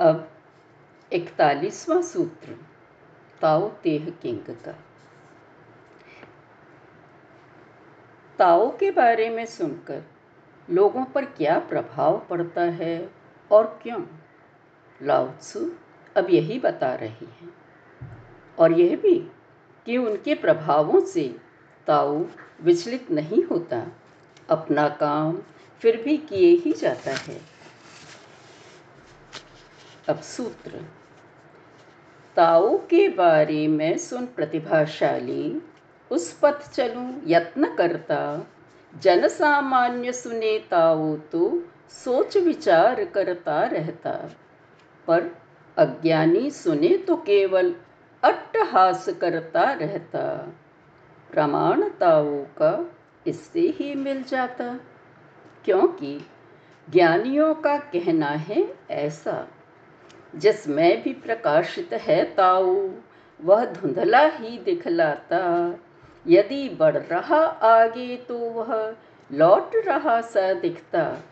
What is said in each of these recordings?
अब इकतालीसवां सूत्र, ताओ Teh king का। ताओ के बारे में सुनकर लोगों पर क्या प्रभाव पड़ता है और क्यों? लाउत्सु अब यही बता रही हैं। और यह भी कि उनके प्रभावों से ताऊ विचलित नहीं होता, अपना काम फिर भी किए ही जाता है। अब सूत्र। ताऊ के बारे में सुन प्रतिभाशाली, उस पथ चलूँ यत्न करता जन सामान्य सुने ताऊ तो सोच विचार करता रहता। पर अज्ञानी सुने तो केवल अट्टहास करता रहता। प्रमाणताओं का इससे ही मिल जाता, क्योंकि ज्ञानियों का कहना है ऐसा। जिसमें भी प्रकाशित है ताऊ, वह धुंधला ही दिखलाता। यदि बढ़ रहा आगे तो वह लौट रहा सा दिखता।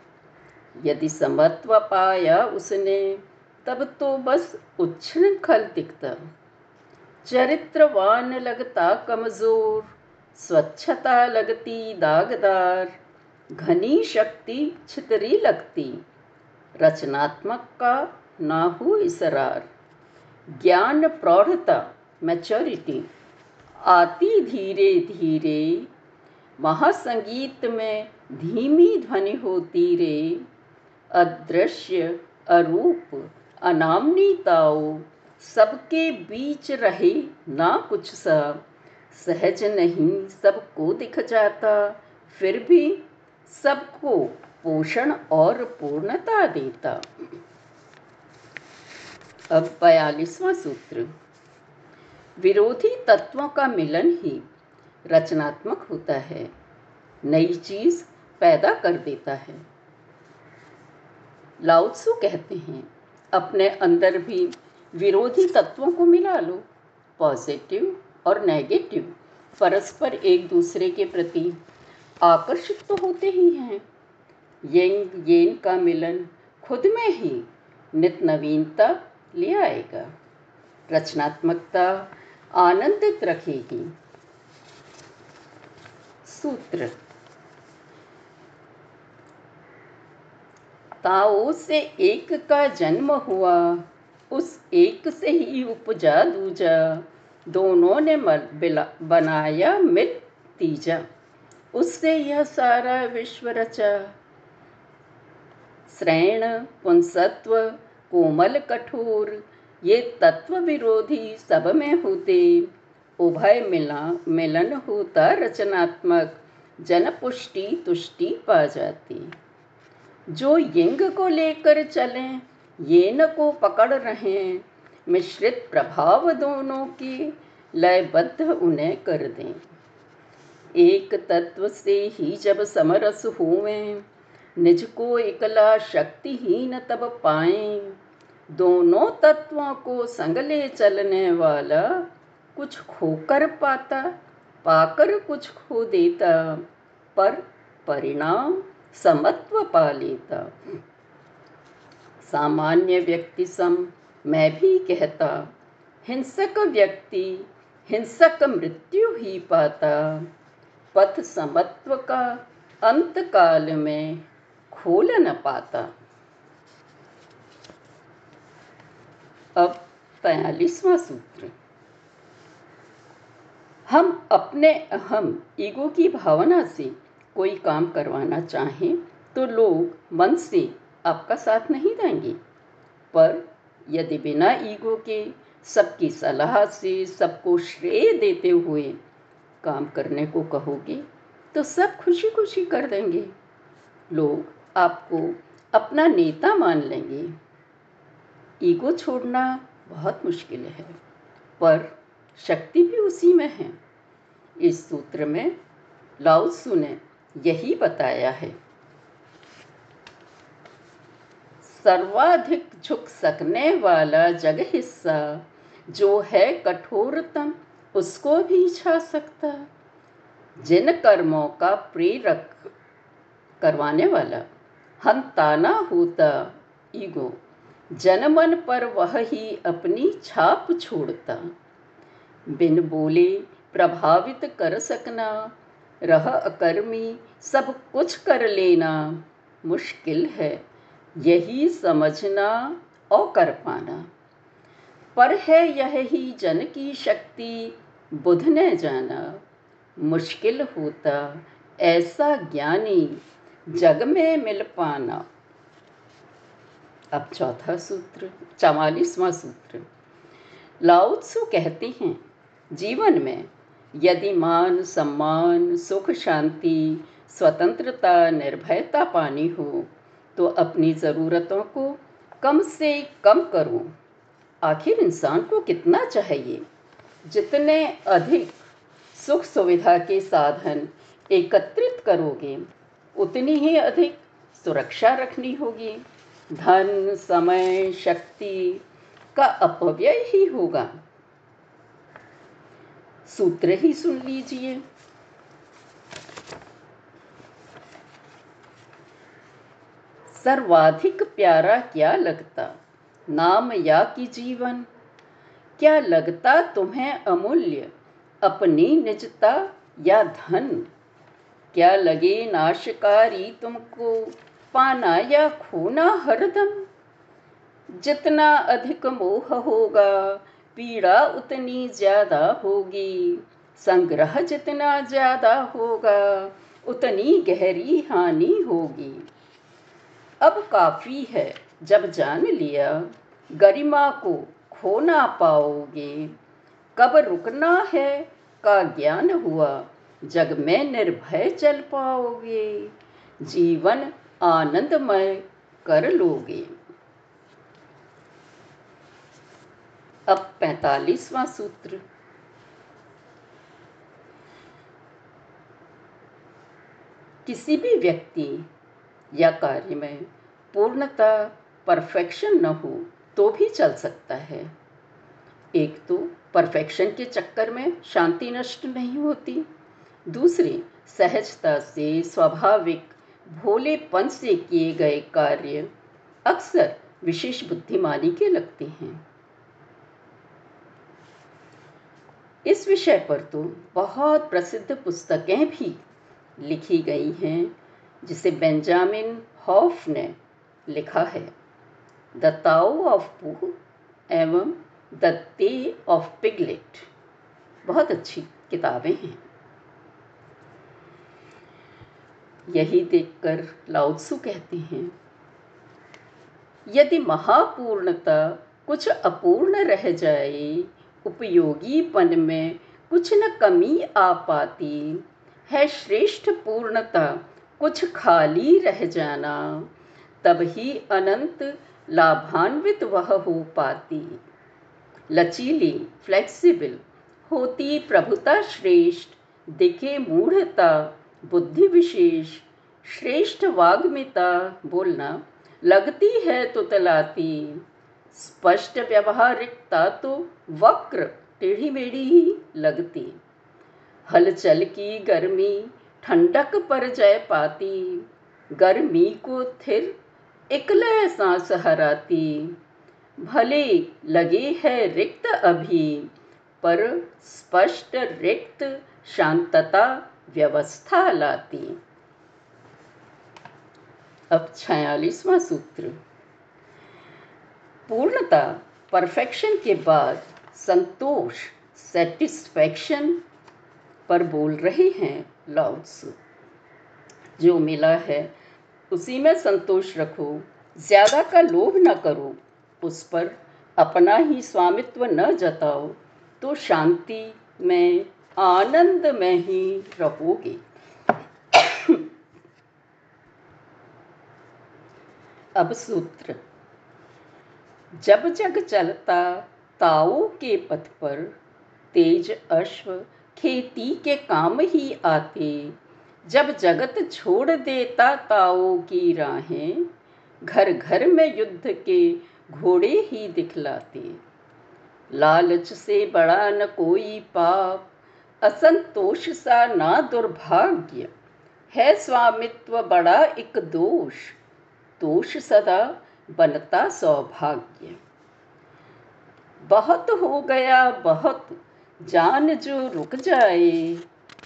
यदि समत्व पाया उसने, तब तो बस उच्छृंखल दिखता। चरित्रवान लगता कमज़ोर, स्वच्छता लगती दागदार, घनी शक्ति छितरी लगती। रचनात्मक का ना इसरार। ज्ञान प्रौढ़ता, मैच्योरिटी। आती धीरे धीरे, महासंगीत में धीमी ध्वनि होती रे। अदृश्य अरूप अनामनीताओं सबके बीच रहे ना कुछ सा। सहज नहीं सबको दिख जाता, फिर भी सबको पोषण और पूर्णता देता। अब बयालीसवां सूत्र। विरोधी तत्वों का मिलन ही रचनात्मक होता है, नई चीज़ पैदा कर देता है। लाउत्सु कहते हैं, अपने अंदर भी विरोधी तत्वों को मिला लो, पॉजिटिव और नेगेटिव, परस्पर एक दूसरे के प्रति आकर्षित तो होते ही हैं। येंग येन का मिलन खुद में ही नित नवीनता ले आएगा। रचनात्मकता आनंदित रखेगी। सूत्र। ताओ से एक का जन्म हुआ, उस एक से ही उपजा दूजा। दोनों ने मर बनाया मित तीजा। उससे यह सारा विश्व रचा। श्रेण, पुंसत्व कोमल कठोर, ये तत्व विरोधी सब में होते। उभय मिला, मिलन होता रचनात्मक जन पुष्टि तुष्टि पा जाती। जो यंग को लेकर चलें, ये न को पकड़ रहे। मिश्रित प्रभाव दोनों की लयबद्ध उन्हें कर दें। एक तत्व से ही जब समरस हुए निज को इकला शक्तिहीन तब पाए। दोनों तत्वों को संग ले चलने वाला कुछ खोकर पाता, पाकर कुछ खो देता, पर परिणाम समत्व पा लेता। सामान्य व्यक्ति सम मैं भी कहता, हिंसक व्यक्ति हिंसक मृत्यु ही पाता। पथ समत्व का अंत काल में खोल न पाता। अब बयालीसवां सूत्र। हम अपने अहम ईगो की भावना से कोई काम करवाना चाहें तो लोग मन से आपका साथ नहीं देंगे। पर यदि बिना ईगो के सबकी सलाह से सबको श्रेय देते हुए काम करने को कहोगे तो सब खुशी खुशी कर देंगे। लोग आपको अपना नेता मान लेंगे। ईगो छोड़ना बहुत मुश्किल है, पर शक्ति भी उसी में है। इस सूत्र में लाउसू ने यही बताया है। सर्वाधिक झुक सकने वाला जग हिस्सा जो है कठोरतम, उसको भी छा सकता। जिन कर्मों का प्रेरक करवाने वाला हंताना होता। ईगो, जनमन पर वह ही अपनी छाप छोड़ता। बिन बोले प्रभावित कर सकना, रह अकर्मी सब कुछ कर लेना, मुश्किल है यही समझना और कर पाना। पर है यह ही जन की शक्ति, बुध ने जाना, मुश्किल होता, ऐसा ज्ञानी जग में मिल पाना। अब चौथा सूत्र, चवालीसवां सूत्र। लाउत्सु कहते हैं, जीवन में यदि मान, सम्मान, सुख, शांति, स्वतंत्रता, निर्भयता पानी हो तो अपनी ज़रूरतों को कम से कम करो। आखिर इंसान को कितना चाहिए? जितने अधिक सुख सुविधा के साधन एकत्रित करोगे उतनी ही अधिक सुरक्षा रखनी होगी। धन, समय, शक्ति का अपव्यय ही होगा। सूत्र ही सुन लीजिए। सर्वाधिक प्यारा क्या लगता? नाम या कि जीवन? क्या लगता तुम्हें अमूल्य? अपनी निजता या धन? क्या लगे नाशकारी तुमको? पाना या खोना हरदम? जितना अधिक मोह होगा, पीड़ा उतनी ज़्यादा होगी। संग्रह जितना ज़्यादा होगा, उतनी गहरी हानि होगी। अब काफ़ी है, जब जान लिया, गरिमा को खो ना पाओगे। कब रुकना है का ज्ञान हुआ जग में निर्भय चल पाओगे। जीवन आनंदमय कर लोगे। अब पैतालीसवां सूत्र। किसी भी व्यक्ति या कार्य में पूर्णता, परफेक्शन न हो तो भी चल सकता है। एक तो परफेक्शन के चक्कर में शांति नष्ट नहीं होती। दूसरी, सहजता से स्वाभाविक भोलेपन से किए गए कार्य अक्सर विशेष बुद्धिमानी के लगते हैं। इस विषय पर तो बहुत प्रसिद्ध पुस्तकें भी लिखी गई हैं, जिसे बेंजामिन हॉफ ने लिखा है। द ताओ ऑफ़ पू एवं द ते ऑफ़ पिगलेट। बहुत अच्छी किताबें हैं। यही देखकर लाउत्सु कहते हैं, यदि महापूर्णता कुछ अपूर्ण रह जाए, उपयोगीपन में कुछ न कमी आ पाती, है श्रेष्ठ पूर्णता कुछ खाली रह जाना, तब ही अनंत लाभान्वित वह हो पाती। लचीली फ्लेक्सिबल होती प्रभुता श्रेष्ठ, दिखे मूढ़ता बुद्धि विशेष श्रेष्ठ वाग्मिता बोलना, लगती है तो तलाती। स्पष्ट व्यवहारिकता तो वक्र टेढ़ी मेढ़ी ही लगती। हलचल की गर्मी ठंडक पर जय पाती। गर्मी को थिर इकले सांस हराती। भले लगे है रिक्त अभी, पर स्पष्ट रिक्त शांतता व्यवस्था लाती। अब छयालीसवां सूत्र। पूर्णता परफेक्शन के बाद संतोष सेटिस्फैक्शन पर बोल रहे हैं लाउड्स जो मिला है, उसी में संतोष रखो। ज़्यादा का लोभ न करो, उस पर अपना ही स्वामित्व न जताओ तो शांति में आनंद में ही रहोगे। अब सूत्र। जब जग चलता ताओ के पथ पर, तेज अश्व खेती के काम ही आते। जब जगत छोड़ देता ताओ की राहें घर घर में युद्ध के घोड़े ही दिखलाते। लालच से बड़ा न कोई पाप असंतोष सा ना दुर्भाग्य। है स्वामित्व बड़ा एक दोष दोष सदा बनता सौभाग्य। बहुत हो गया बहुत, जान जो रुक जाए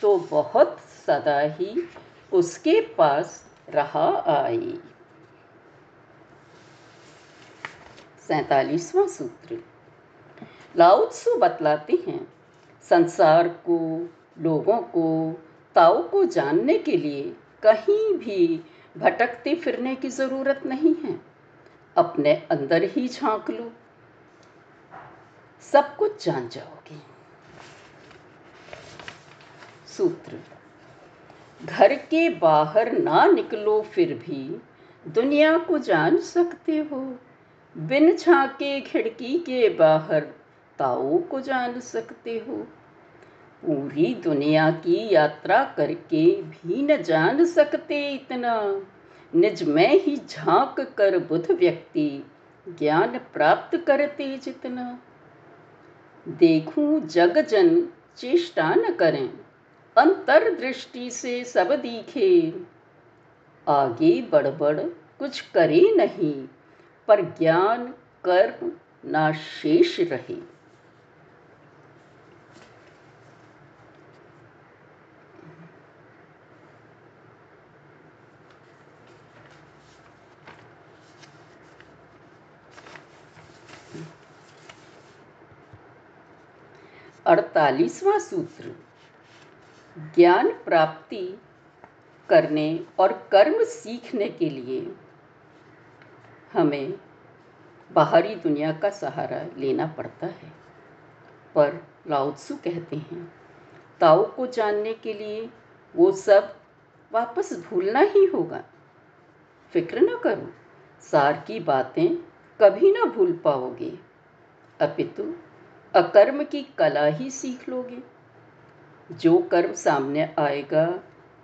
तो बहुत सदा ही उसके पास रहा आए। सैतालीसवां सूत्र। लाउत्सु बतलाते हैं संसार को, लोगों को, ताओ को जानने के लिए कहीं भी भटकते फिरने की ज़रूरत नहीं है। अपने अंदर ही झाँक लो। सब कुछ जान जाओगे। सूत्र। घर के बाहर ना निकलो फिर भी दुनिया को जान सकते हो। बिन झांके खिड़की के बाहर ताओ को जान सकते हो। पूरी दुनिया की यात्रा करके भी न जान सकते इतना। निज में ही झाँक कर बुध व्यक्ति ज्ञान प्राप्त करते जितना। देखूँ जग जन चेष्टा न करें, अंतर्दृष्टि से सब दिखे। आगे बड़बड़ कुछ करे नहीं, पर ज्ञान, कर्म ना शेष रहे। अड़तालीसवां सूत्र। ज्ञान प्राप्ति करने और कर्म सीखने के लिए हमें बाहरी दुनिया का सहारा लेना पड़ता है। पर लाउत्सु कहते हैं, ताओ को जानने के लिए वो सब वापस भूलना ही होगा। फ़िक्र न करो, सार की बातें कभी ना भूल पाओगे। अपितु अकर्म की कला ही सीख लोगे। जो कर्म सामने आएगा,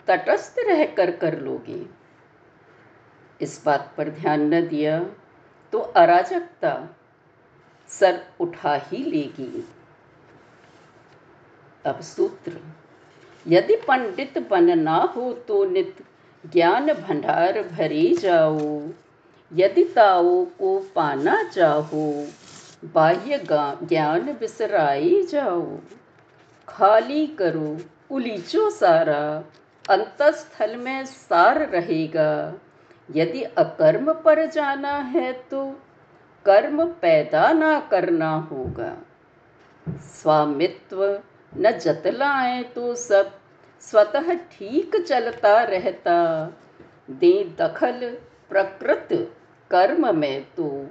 तटस्थ रह कर कर लोगे। इस बात पर ध्यान न दिया तो अराजकता सर उठा ही लेगी। अब सूत्र, यदि पंडित बनना हो तो नित ज्ञान भंडार भरे जाओ। यदि ताओ को पाना चाहो बाह्य ज्ञान बिसराई जाओ। खाली करो, उलीचो सारा। अंतस्थल में सार रहेगा। यदि अकर्म पर जाना है तो कर्म पैदा ना करना होगा। स्वामित्व न जतलाए तो सब, स्वतः ठीक चलता रहता। दे दखल प्रकृत कर्म में तो।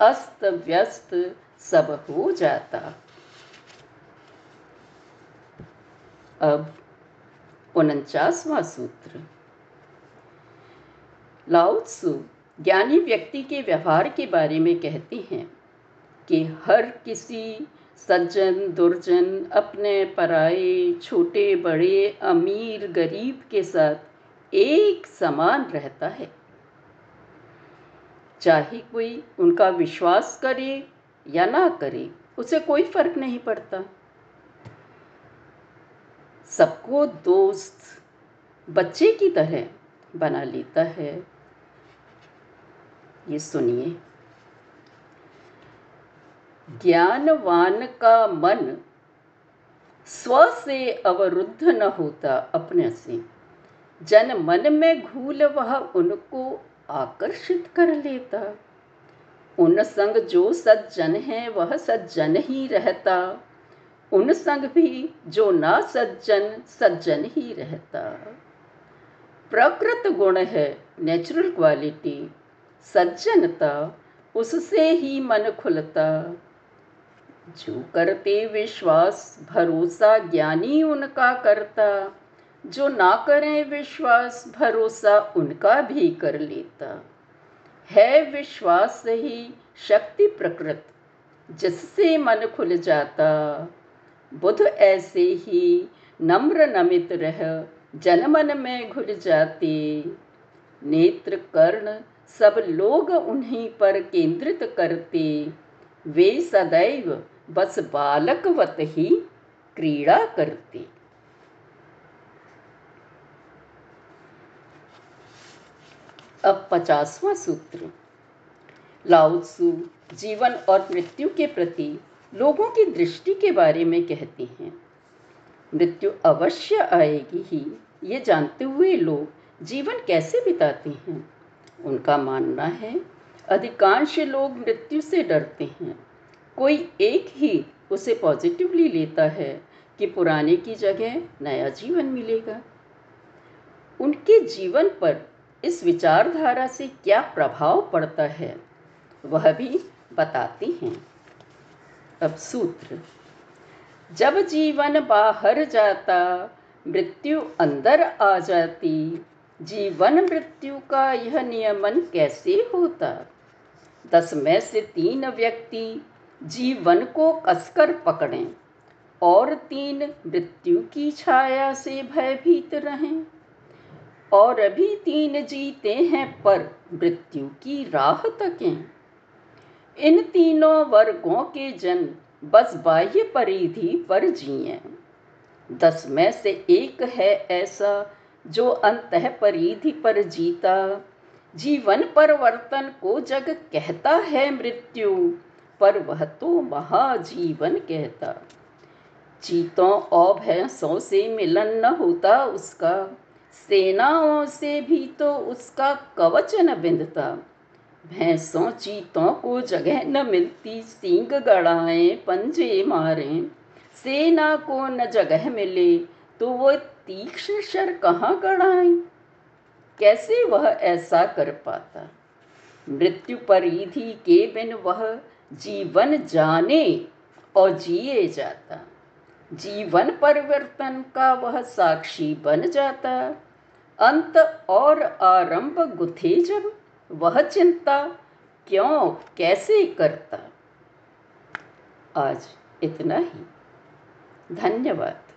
अस्त व्यस्त सब हो जाता। अब उनचासवां सूत्र। लाउत्सु ज्ञानी व्यक्ति के व्यवहार के बारे में कहते हैं कि हर किसी सज्जन, दुर्जन, अपने पराए छोटे, बड़े, अमीर, गरीब के साथ एक समान रहता है। चाहे कोई उनका विश्वास करे या ना करे, उसे कोई फ़र्क नहीं पड़ता। सबको दोस्त बच्चे की तरह बना लेता है। ये सुनिए। ज्ञानवान का मन स्व से अवरुद्ध न होता अपने से। जन मन में घूल वह उनको आकर्षित कर लेता। उन संग जो सज्जन है, वह सज्जन ही रहता। उन संग भी जो ना सज्जन सज्जन ही रहता। प्रकृत गुण है नेचुरल क्वालिटी सज्जनता, उससे ही मन खुलता। जो करते विश्वास, भरोसा ज्ञानी उनका करता। जो ना करें विश्वास, भरोसा उनका भी कर लेता। है विश्वास ही शक्ति प्रकृत, जिससे मन खुल जाता। बुध ऐसे ही नम्र नमित रह जनमन में घुल जाते। नेत्र कर्ण सब लोग उन्हीं पर केंद्रित करते। वे सदैव बस बालकवत ही क्रीड़ा करते। अब पचासवां सूत्र। लाउत्सु जीवन और मृत्यु के प्रति लोगों की दृष्टि के बारे में कहते हैं। मृत्यु अवश्य आएगी ही, ये जानते हुए लोग जीवन कैसे बिताते हैं? उनका मानना है, अधिकांश लोग मृत्यु से डरते हैं। कोई एक ही उसे पॉजिटिवली लेता है कि पुराने की जगह नया जीवन मिलेगा। उनके जीवन पर इस विचारधारा से क्या प्रभाव पड़ता है, वह भी बताते हैं। अब सूत्र। जब जीवन बाहर जाता, मृत्यु अंदर आ जाती, जीवन मृत्यु का यह नियमन कैसे होता? दस में से तीन व्यक्ति जीवन को कसकर पकड़ें और तीन मृत्यु की छाया से भयभीत रहें। और अभी तीन जीते हैं, पर मृत्यु की राह तकें। इन तीनों वर्गों के जन बस बाह्य परिधि पर जिए। दस में से एक है ऐसा जो अंत परिधि पर जीता। जीवन परिवर्तन को जग कहता है मृत्यु, पर वह तो महाजीवन कहता। चीतों और भैंसों से मिलन न होता उसका। सेनाओं से भी तो उसका कवच न बिंदता। भैंसों चीतों को जगह न मिलती, सींग गड़ाएँ, पंजे मारें। सेना को न जगह मिले तो वो तीक्ष्ण शर कहाँ गड़ाएँ? कैसे वह ऐसा कर पाता? मृत्यु परिधि के बिन वह जीवन जाने और जिए जाता। जीवन परिवर्तन का वह साक्षी बन जाता। अंत और आरंभ गुथे जब, वह चिंता क्यों, कैसे करता। आज इतना ही। धन्यवाद।